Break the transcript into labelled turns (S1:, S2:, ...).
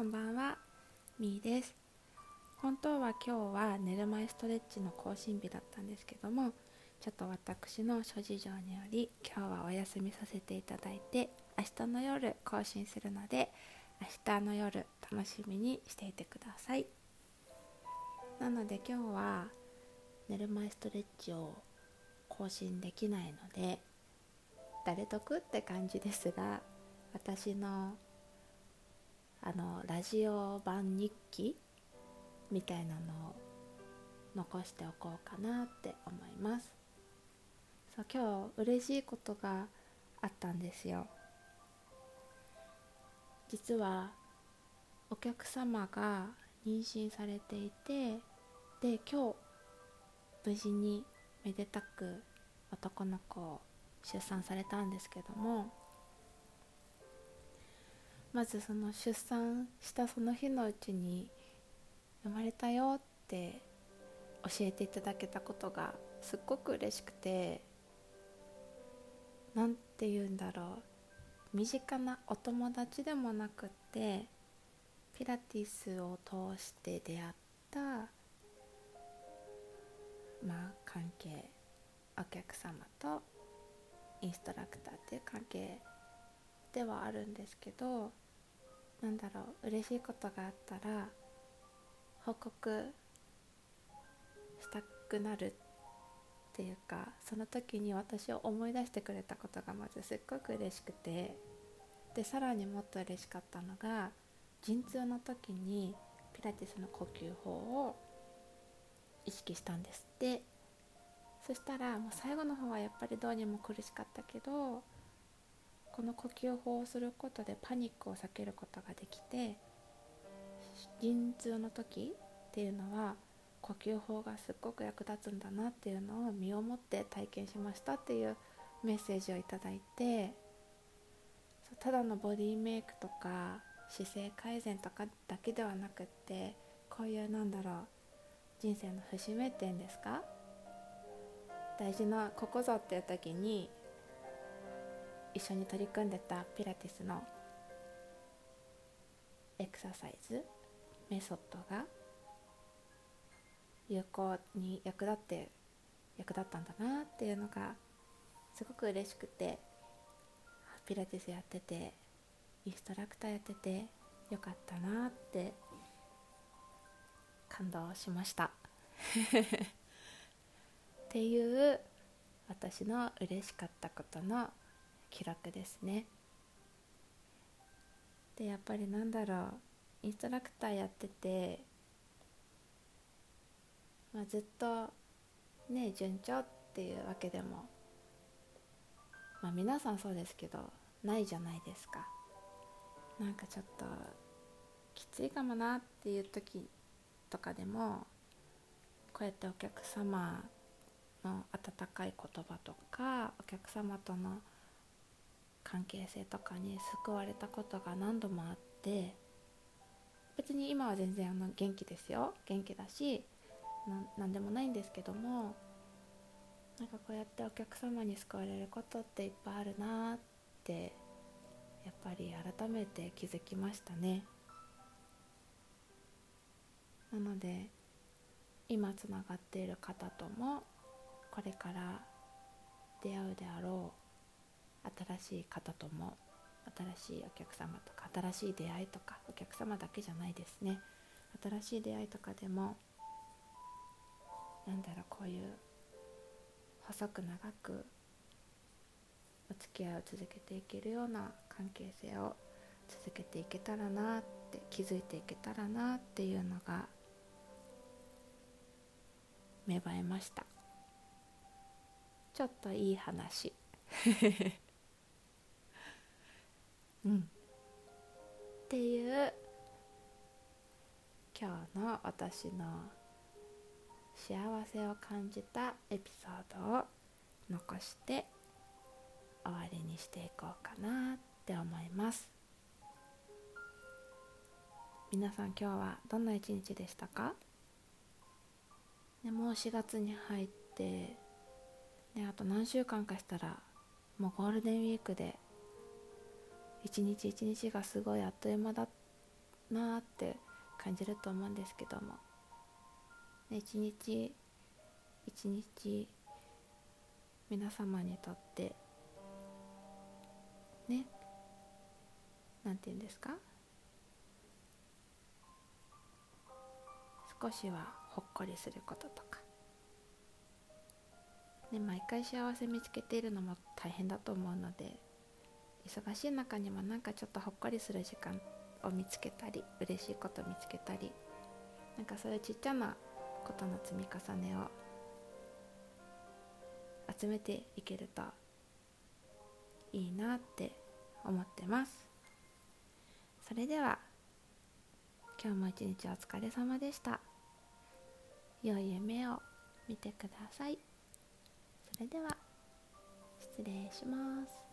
S1: こんばんは。みーです。本当は今日は寝る前ストレッチの更新日だったんですけどもちょっと私の諸事情により今日はお休みさせていただいて明日の夜更新するので明日の夜楽しみにしていてください。なので今日は寝る前ストレッチを更新できないので誰得って感じですが私のあのラジオ版日記みたいなのを残しておこうかなって思います。そう今日嬉しいことがあったんですよ。実はお客様が妊娠されていてで今日無事にめでたく男の子を出産されたんですけどもまずその出産したその日のうちに生まれたよって教えていただけたことがすっごく嬉しくて何て言うんだろう身近なお友達でもなくってピラティスを通して出会ったまあ関係お客様とインストラクターっていう関係ではあるんですけどなんだろう嬉しいことがあったら報告したくなるっていうかその時に私を思い出してくれたことがまずすっごく嬉しくてでさらにもっと嬉しかったのが陣痛の時にピラティスの呼吸法を意識したんですって。そしたらもう最後の方はやっぱりどうにも苦しかったけどこの呼吸法をすることでパニックを避けることができて陣痛の時っていうのは呼吸法がすっごく役立つんだなっていうのを身をもって体験しましたっていうメッセージをいただいてただのボディメイクとか姿勢改善とかだけではなくってこういうなんだろう人生の節目っていうんですか？大事なここぞっていう時に一緒に取り組んでたピラティスのエクササイズメソッドが有効に役立って役立ったんだなっていうのがすごく嬉しくてピラティスやっててインストラクターやっててよかったなって感動しました。っていう私の嬉しかったことの記録ですね。でやっぱりなんだろうインストラクターやってて、まあ、ずっとね順調っていうわけでもまあ皆さんそうですけどないじゃないですか。なんかちょっときついかもなっていう時とかでもこうやってお客様の温かい言葉とかお客様との関係性とかに救われたことが何度もあって別に今は全然あの元気ですよ。元気だし何でもないんですけどもなんかこうやってお客様に救われることっていっぱいあるなってやっぱり改めて気づきましたね。なので今つながっている方ともこれから出会うであろう新しい方とも新しいお客様とか新しい出会いとかお客様だけじゃないですね。新しい出会いとかでもなんだろうこういう細く長くお付き合いを続けていけるような関係性を続けていけたらなって気づいていけたらなっていうのが芽生えました。ちょっといい話。うん。っていう今日の私の幸せを感じたエピソードを残して終わりにしていこうかなって思います。皆さん今日はどんな一日でしたか、ね、もう4月に入ってね、あと何週間かしたらもうゴールデンウィークで一日一日がすごいあっという間だなって感じると思うんですけども、一日一日皆様にとってねなんて言うんですか？少しはほっこりすることとか、ね、毎回幸せ見つけているのも大変だと思うので忙しい中にもなんかちょっとほっこりする時間を見つけたり嬉しいこと見つけたりなんかそういうちっちゃなことの積み重ねを集めていけるといいなって思ってます。それでは今日も一日お疲れ様でした。良い夢を見てください。それでは失礼します。